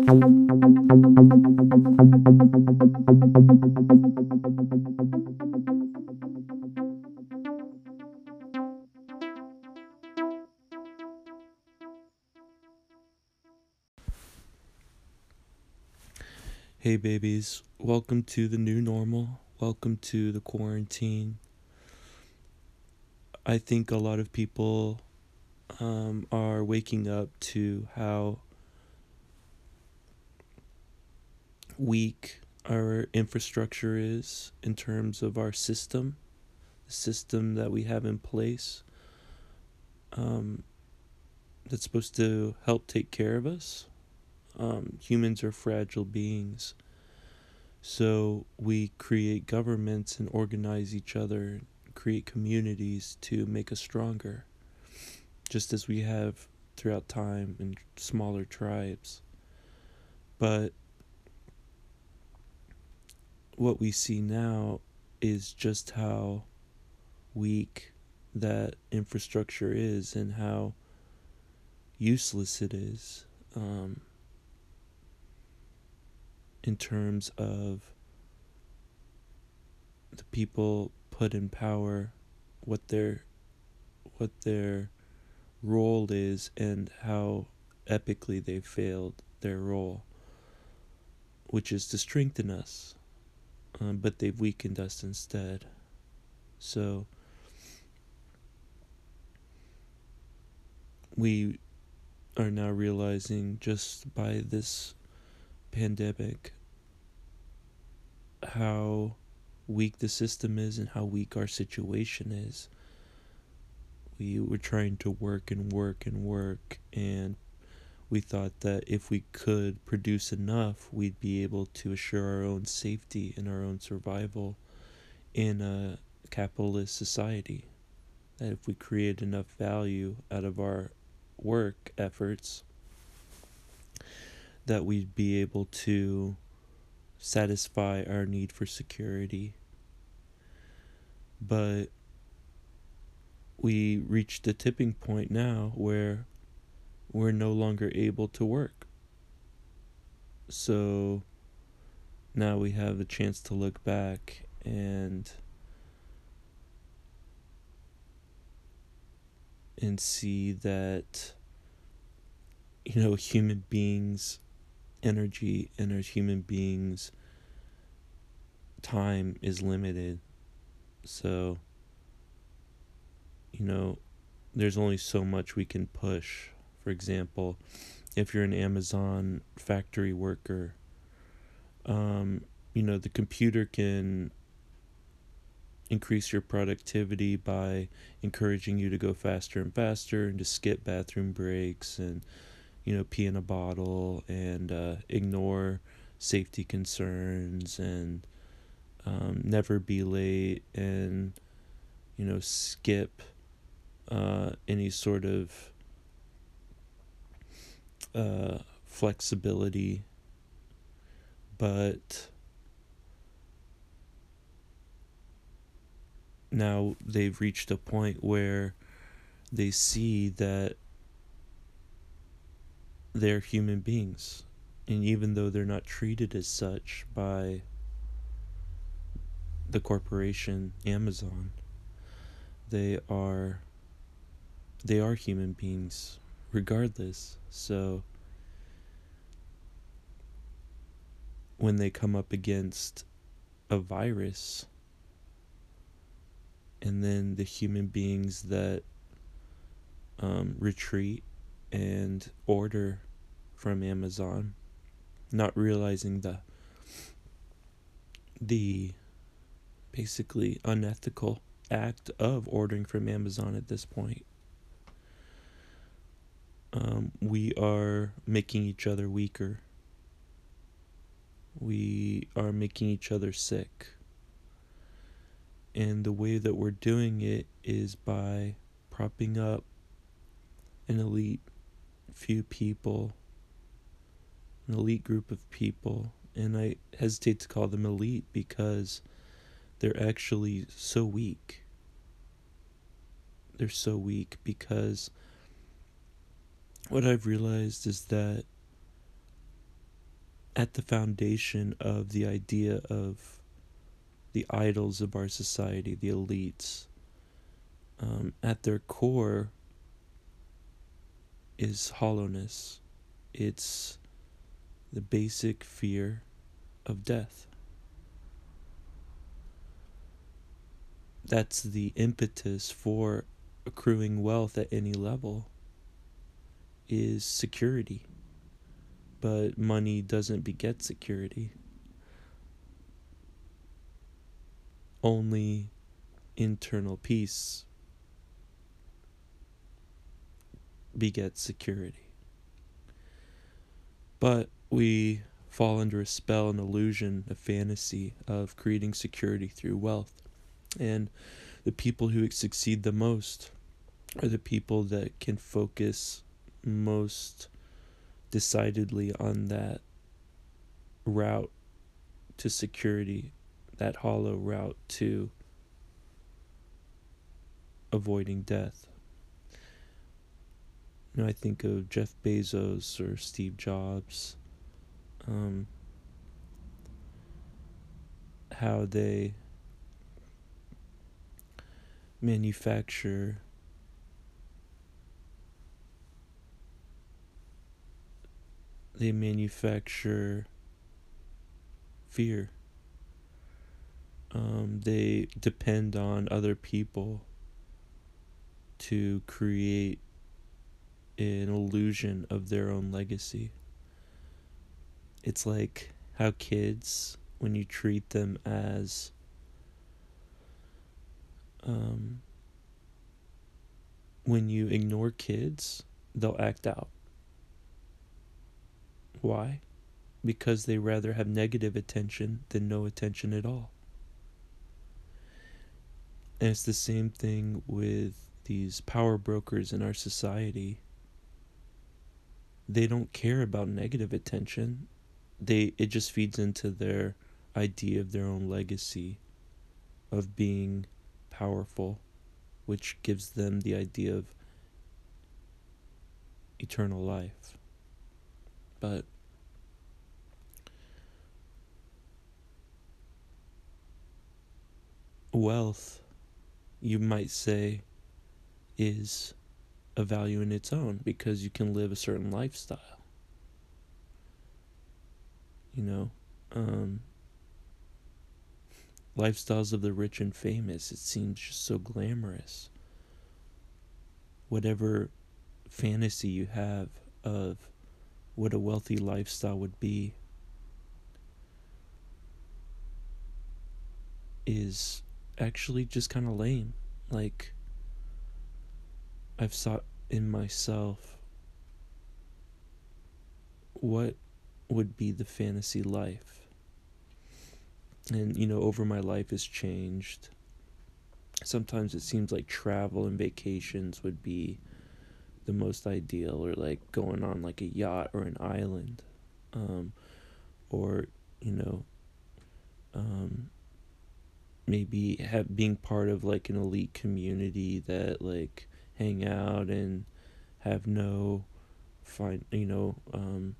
Hey, babies. Welcome to the new normal. Welcome to the quarantine. I think a lot of people um, are waking up to how weak our infrastructure is in terms of our system, the system that we have in place um, that's supposed to help take care of us. Um, humans are fragile beings. So we create governments and organize each other, create communities to make us stronger, just as we have throughout time in smaller tribes. But what we see now is just how weak that infrastructure is and how useless it is. Um, in terms of the people put in power, what their what their role is, and how epically they failed their role, which is to strengthen us, um, but they've weakened us instead. So we are now realizing just by this pandemic how weak the system is and how weak our situation is. We were trying to work and work and work, and we thought that if we could produce enough, we'd be able to assure our own safety and our own survival in a capitalist society. That if we create enough value out of our work efforts, that we'd be able to satisfy our need for security. But we reached a tipping point now where we're no longer able to work. So now we have a chance to look back and and see that you know human beings energy and as human beings time is limited so you know there's only so much we can push for example if you're an amazon factory worker um, you know the computer can increase your productivity by encouraging you to go faster and faster and to skip bathroom breaks and you know, pee in a bottle and uh, ignore safety concerns and um, never be late and, you know, skip uh, any sort of uh, flexibility. But now they've reached a point where they see that they're human beings. And even though they're not treated as such by the corporation Amazon, they are they are human beings regardless. So when they come up against a virus and then the human beings that um, retreat and order from Amazon, not realizing the the basically unethical act of ordering from Amazon at this point. Um, we are making each other weaker. We are making each other sick. And the way that we're doing it is by propping up an elite few people, an elite group of people, and I hesitate to call them elite because they're actually so weak. They're so weak because what I've realized is that at the foundation of the idea of the idols of our society, the elites, um, at their core is hollowness. It's the basic fear of death. That's the impetus for accruing wealth at any level is security. But money doesn't beget security. Only internal peace begets security. But we fall under a spell, an illusion, a fantasy of creating security through wealth. And the people who succeed the most are the people that can focus most decidedly on that route to security, that hollow route to avoiding death. You know, I think of Jeff Bezos or Steve Jobs, um, how they manufacture they manufacture fear. Um, they depend on other people to create an illusion of their own legacy. It's like how kids, when you treat them as um, when you ignore kids, they'll act out. Why? Because they rather have negative attention than no attention at all. And it's the same thing with these power brokers in our society they don't care about negative attention. They it just feeds into their idea of their own legacy of being powerful, which gives them the idea of eternal life. But wealth, you might say, is a value in its own because you can live a certain lifestyle. You know, um, lifestyles of the rich and famous, it seems just so glamorous. Whatever fantasy you have of what a wealthy lifestyle would be is actually just kind of lame. Like, I've sought in myself what would be the fantasy life. And, you know, over my life has changed. Sometimes it seems like travel and vacations would be the most ideal, or like going on like a yacht or an island. Um, or, you know, um, maybe have being part of like an elite community that like hang out and have no find you know um,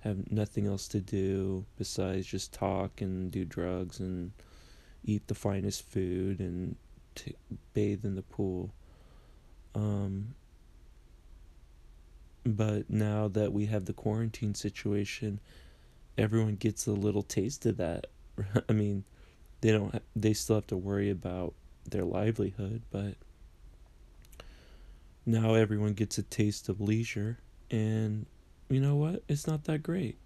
have nothing else to do besides just talk and do drugs and eat the finest food and t- bathe in the pool um, but now that we have the quarantine situation everyone gets a little taste of that. I mean they don't ha- they still have to worry about their livelihood but now everyone gets a taste of leisure and you know what? It's not that great.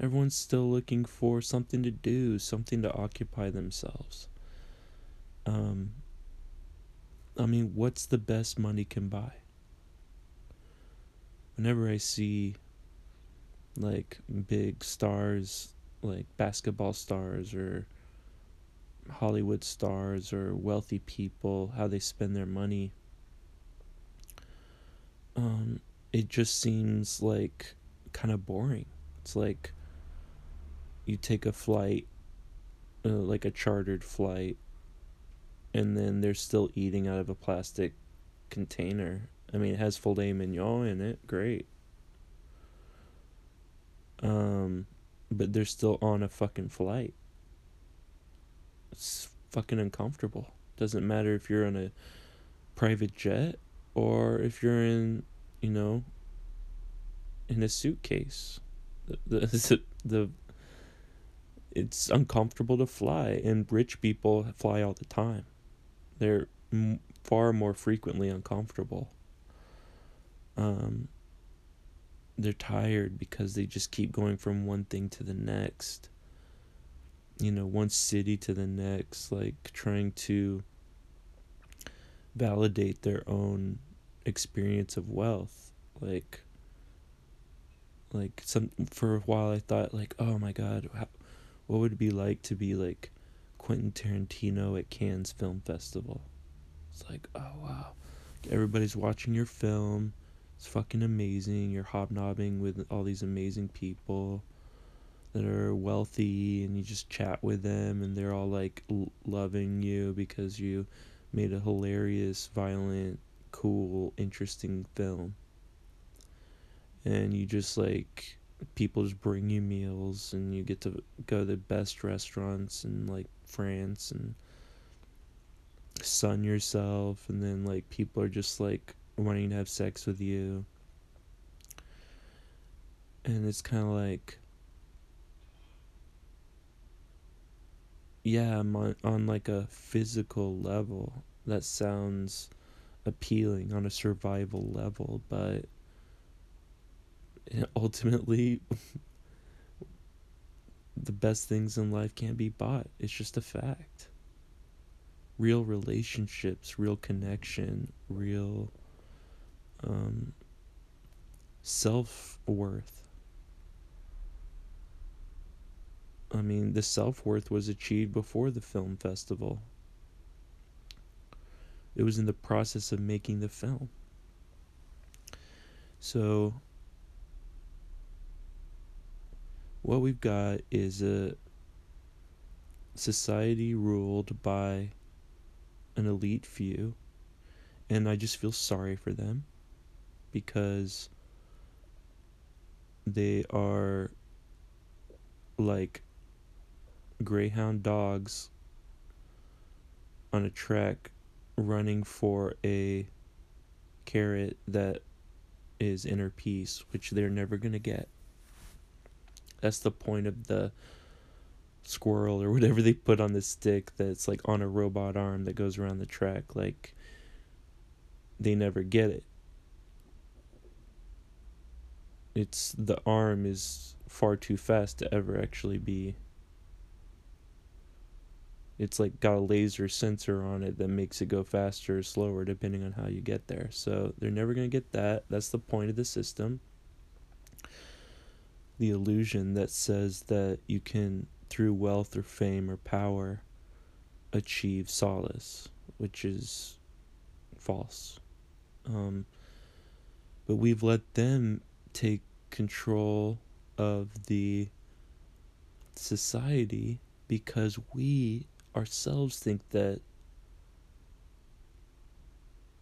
Everyone's still looking for something to do something to occupy themselves. Um i mean what's the best money can buy whenever i see like big stars like basketball stars or hollywood stars or wealthy people how they spend their money um, it just seems like kind of boring. It's like you take a flight, uh, like a chartered flight, and then they're still eating out of a plastic container. I mean, it has filet mignon in it. Great. Um, but they're still on a fucking flight. It's fucking uncomfortable. Doesn't matter if you're on a private jet or if you're in, you know, in a suitcase. The the, the it's uncomfortable to fly and rich people fly all the time. They're far more frequently uncomfortable. Um they're tired because they just keep going from one thing to the next. You know one city to the next like trying to validate their own experience of wealth. Like like some for a while I thought like oh my god how, what would it be like to be like Quentin Tarantino at Cannes Film Festival? It's like oh wow. Everybody's watching your film it's fucking amazing. You're hobnobbing with all these amazing people that are wealthy and you just chat with them and they're all like l- loving you because you made a hilarious violent cool interesting film. And you just like people just bring you meals and you get to go to the best restaurants in like France and sun yourself and then like people are just like wanting to have sex with you. And it's kind of like yeah I'm on, on like a physical level. That sounds appealing on a survival level but ultimately the best things in life can't be bought. It's just a fact. Real relationships real connection real um, self-worth I mean, the self worth was achieved before the film festival. It was in the process of making the film. So, what we've got is a society ruled by an elite few, and I just feel sorry for them because they are like greyhound dogs on a track running for a carrot that is inner peace, which they're never going to get. That's the point of the squirrel or whatever they put on the stick that's like on a robot arm that goes around the track. Like, they never get it. It's the arm is far too fast to ever actually be it's like got a laser sensor on it that makes it go faster or slower depending on how you get there. So they're never going to get that. That's the point of the system. The illusion that says that you can, through wealth or fame or power, achieve solace, which is false. Um, but we've let them take control of the society because we ourselves think that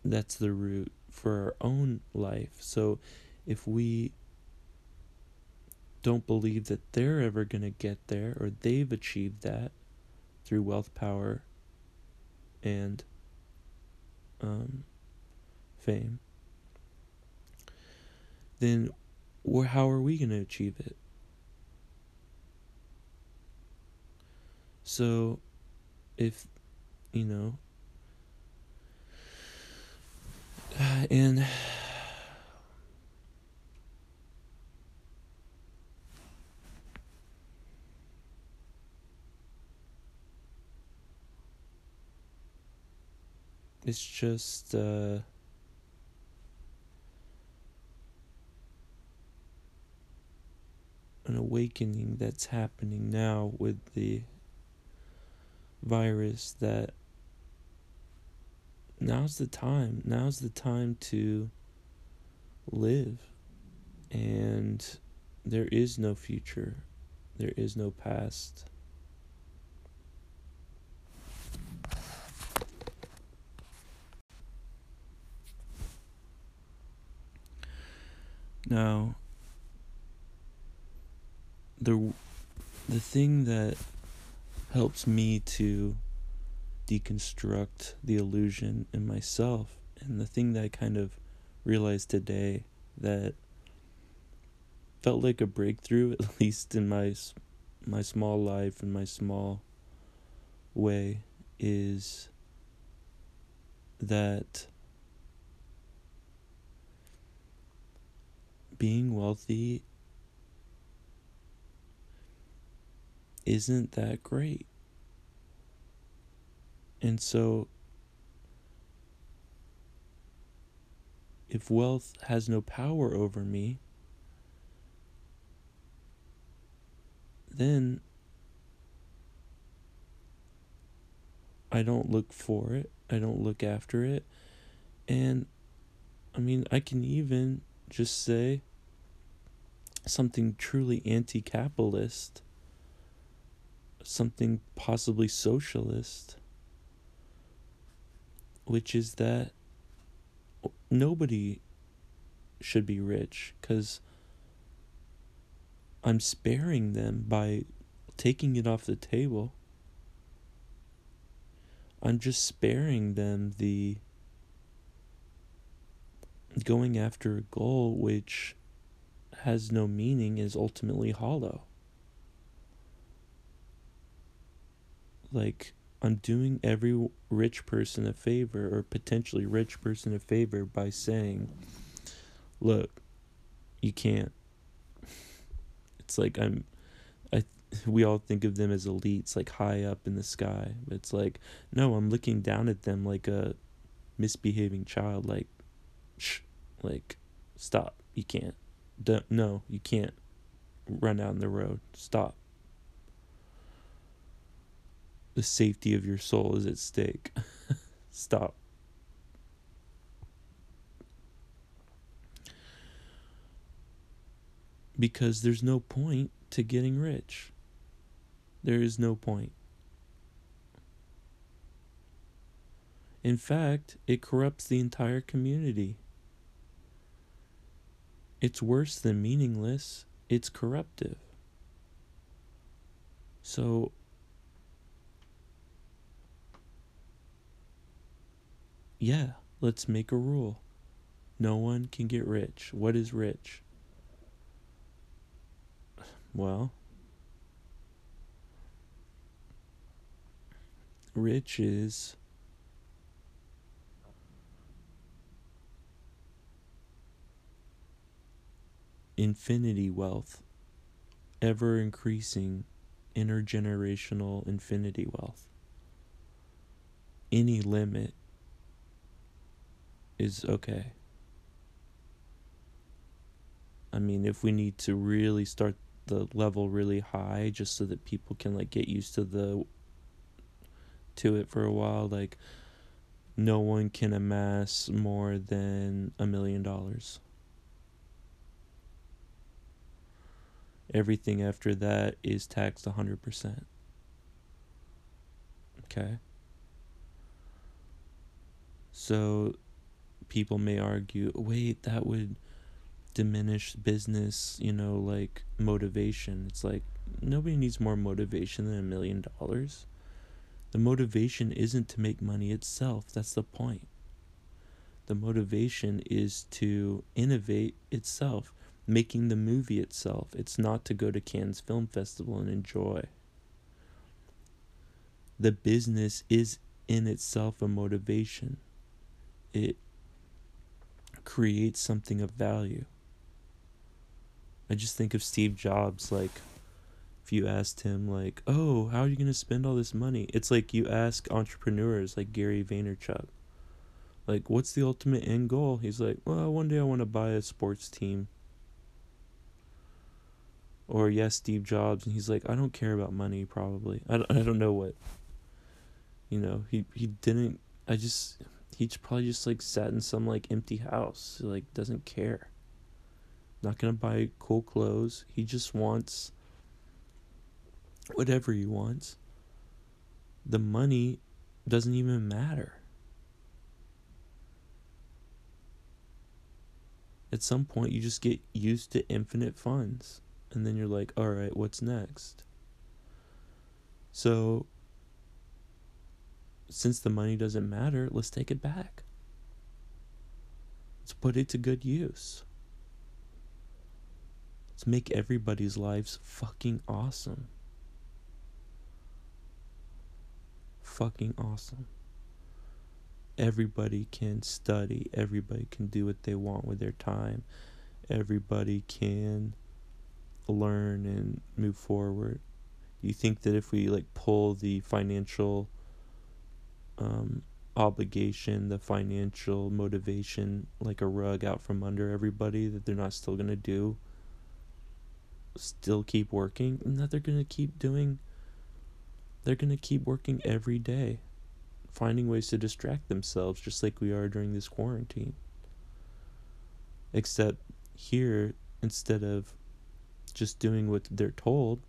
that's the root for our own life. So if we don't believe that they're ever going to get there or they've achieved that through wealth, power, and um, fame, then how are we going to achieve it? So if you know and it's just uh an awakening that's happening now with the virus that now's the time. Now's the time to live. And there is no future, there is no past. Now, the the thing that helps me to deconstruct the illusion in myself and the thing that I kind of realized today that felt like a breakthrough at least in my my small life and my small way is that being wealthy isn't that great. And so, if wealth has no power over me, then I don't look for it, I don't look after it. And I mean, I can even just say something truly anti capitalist, something possibly socialist, which is that nobody should be rich because I'm sparing them by taking it off the table. I'm just sparing them the going after a goal which has no meaning is ultimately hollow. Like, I'm doing every rich person a favor, or potentially rich person a favor, by saying, look, you can't. It's like I'm, I, we all think of them as elites, like high up in the sky. But it's like, no, I'm looking down at them like a misbehaving child, like, shh, like, stop, you can't. Don't, no, you can't run down the road. Stop. The safety of your soul is at stake. Stop. Because there's no point to getting rich. There is no point. In fact, it corrupts the entire community. It's worse than meaningless, it's corruptive. So, yeah, let's make a rule. No one can get rich. What is rich? Well, rich is infinity wealth, ever increasing intergenerational infinity wealth. Any limit is okay. I mean, if we need to really start the level really high just so that people can like get used to the to it for a while, like no one can amass more than a million dollars. Everything after that is taxed 100%. Okay? So people may argue, wait, that would diminish business, you know, like motivation. It's like nobody needs more motivation than a million dollars. The motivation isn't to make money itself, that's the point. The motivation is to innovate itself making the movie itself. It's not to go to Cannes Film Festival and enjoy. The business is in itself a motivation. It creates something of value. I just think of Steve Jobs like if you asked him like, "Oh, how are you going to spend all this money?" It's like you ask entrepreneurs like Gary Vaynerchuk. Like, what's the ultimate end goal? He's like, "Well, one day I want to buy a sports team." or yes steve jobs and he's like i don't care about money probably i don't, I don't know what you know he he didn't i just he probably just like sat in some like empty house. Like doesn't care. Not gonna buy cool clothes. He just wants whatever he wants. The money doesn't even matter. At some point you just get used to infinite funds. And then you're like, all right, what's next? So, since the money doesn't matter, let's take it back. Let's put it to good use. Let's make everybody's lives fucking awesome. Fucking awesome. Everybody can study, everybody can do what they want with their time, everybody can learn and move forward. You think that if we like pull the financial um, obligation, the financial motivation, like a rug out from under everybody, that they're not still gonna do, still keep working, and that they're gonna keep doing. They're gonna keep working every day, finding ways to distract themselves, just like we are during this quarantine. Except here, instead of just doing what they're told,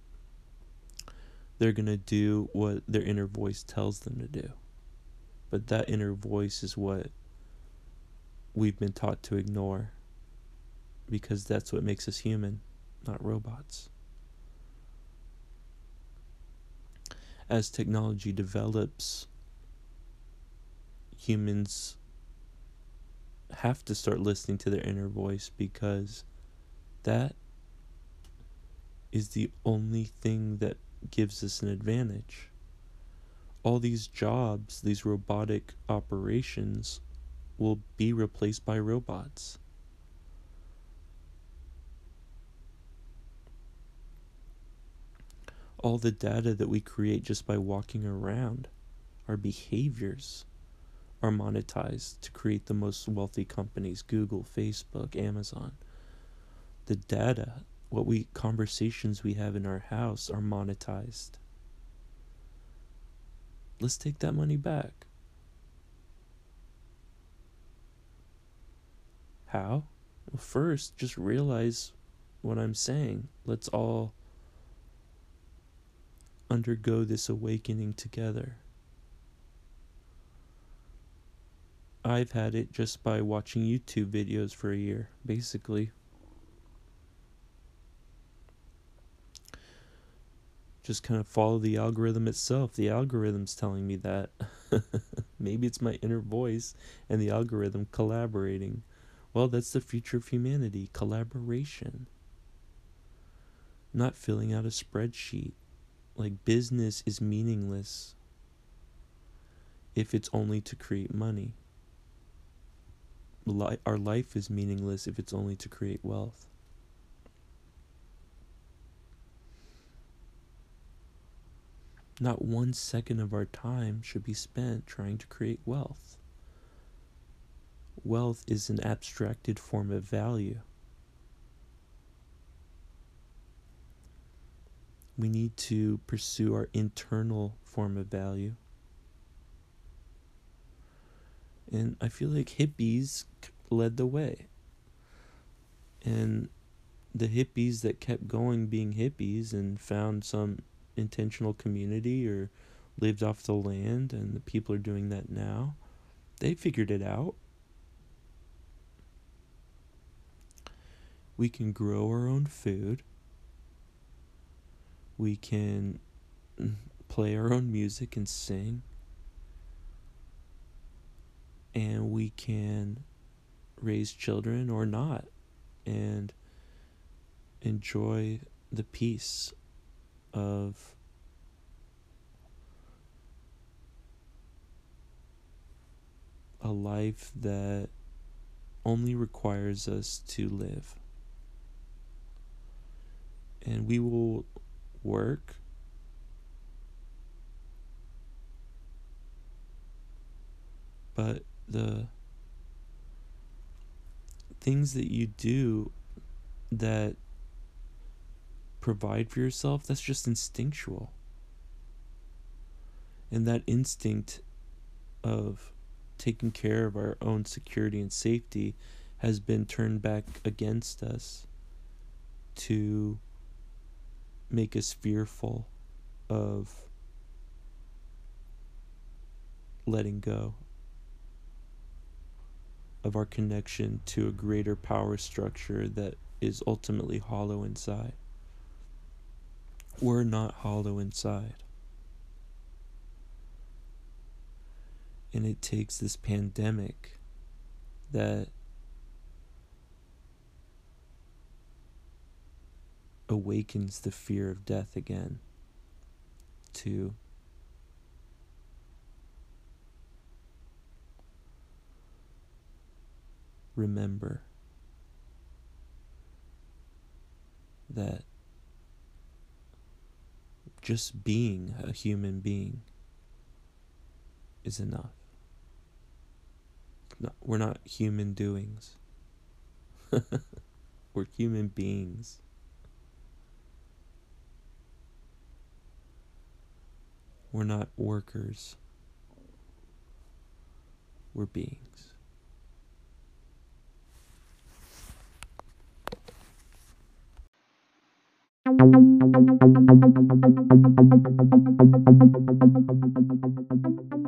they're going to do what their inner voice tells them to do. But that inner voice is what we've been taught to ignore because that's what makes us human, not robots. As technology develops, humans have to start listening to their inner voice because that is the only thing that gives us an advantage. All these jobs, these robotic operations, will be replaced by robots. All the data that we create just by walking around, our behaviors, are monetized to create the most wealthy companies Google, Facebook, Amazon. The data what we conversations we have in our house are monetized. Let's take that money back. How? Well, first, just realize what I'm saying. Let's all undergo this awakening together. I've had it just by watching YouTube videos for a year, basically. Just kind of follow the algorithm itself. The algorithm's telling me that. Maybe it's my inner voice and the algorithm collaborating. Well, that's the future of humanity collaboration. Not filling out a spreadsheet. Like, business is meaningless if it's only to create money. Our life is meaningless if it's only to create wealth. Not one second of our time should be spent trying to create wealth. Wealth is an abstracted form of value. We need to pursue our internal form of value. And I feel like hippies led the way. And the hippies that kept going being hippies and found some intentional community or lived off the land, and the people are doing that now. They figured it out. We can grow our own food. We can play our own music and sing. And we can raise children or not and enjoy the peace of a life that only requires us to live. And we will work but the things that you do that provide for yourself, that's just instinctual. And that instinct of taking care of our own security and safety has been turned back against us to make us fearful of letting go of our connection to a greater power structure that is ultimately hollow inside were not hollow inside. And it takes this pandemic that awakens the fear of death again to remember that just being a human being is enough. No, we're not human doings. we're human beings. We're not workers. We're beings. Thank you.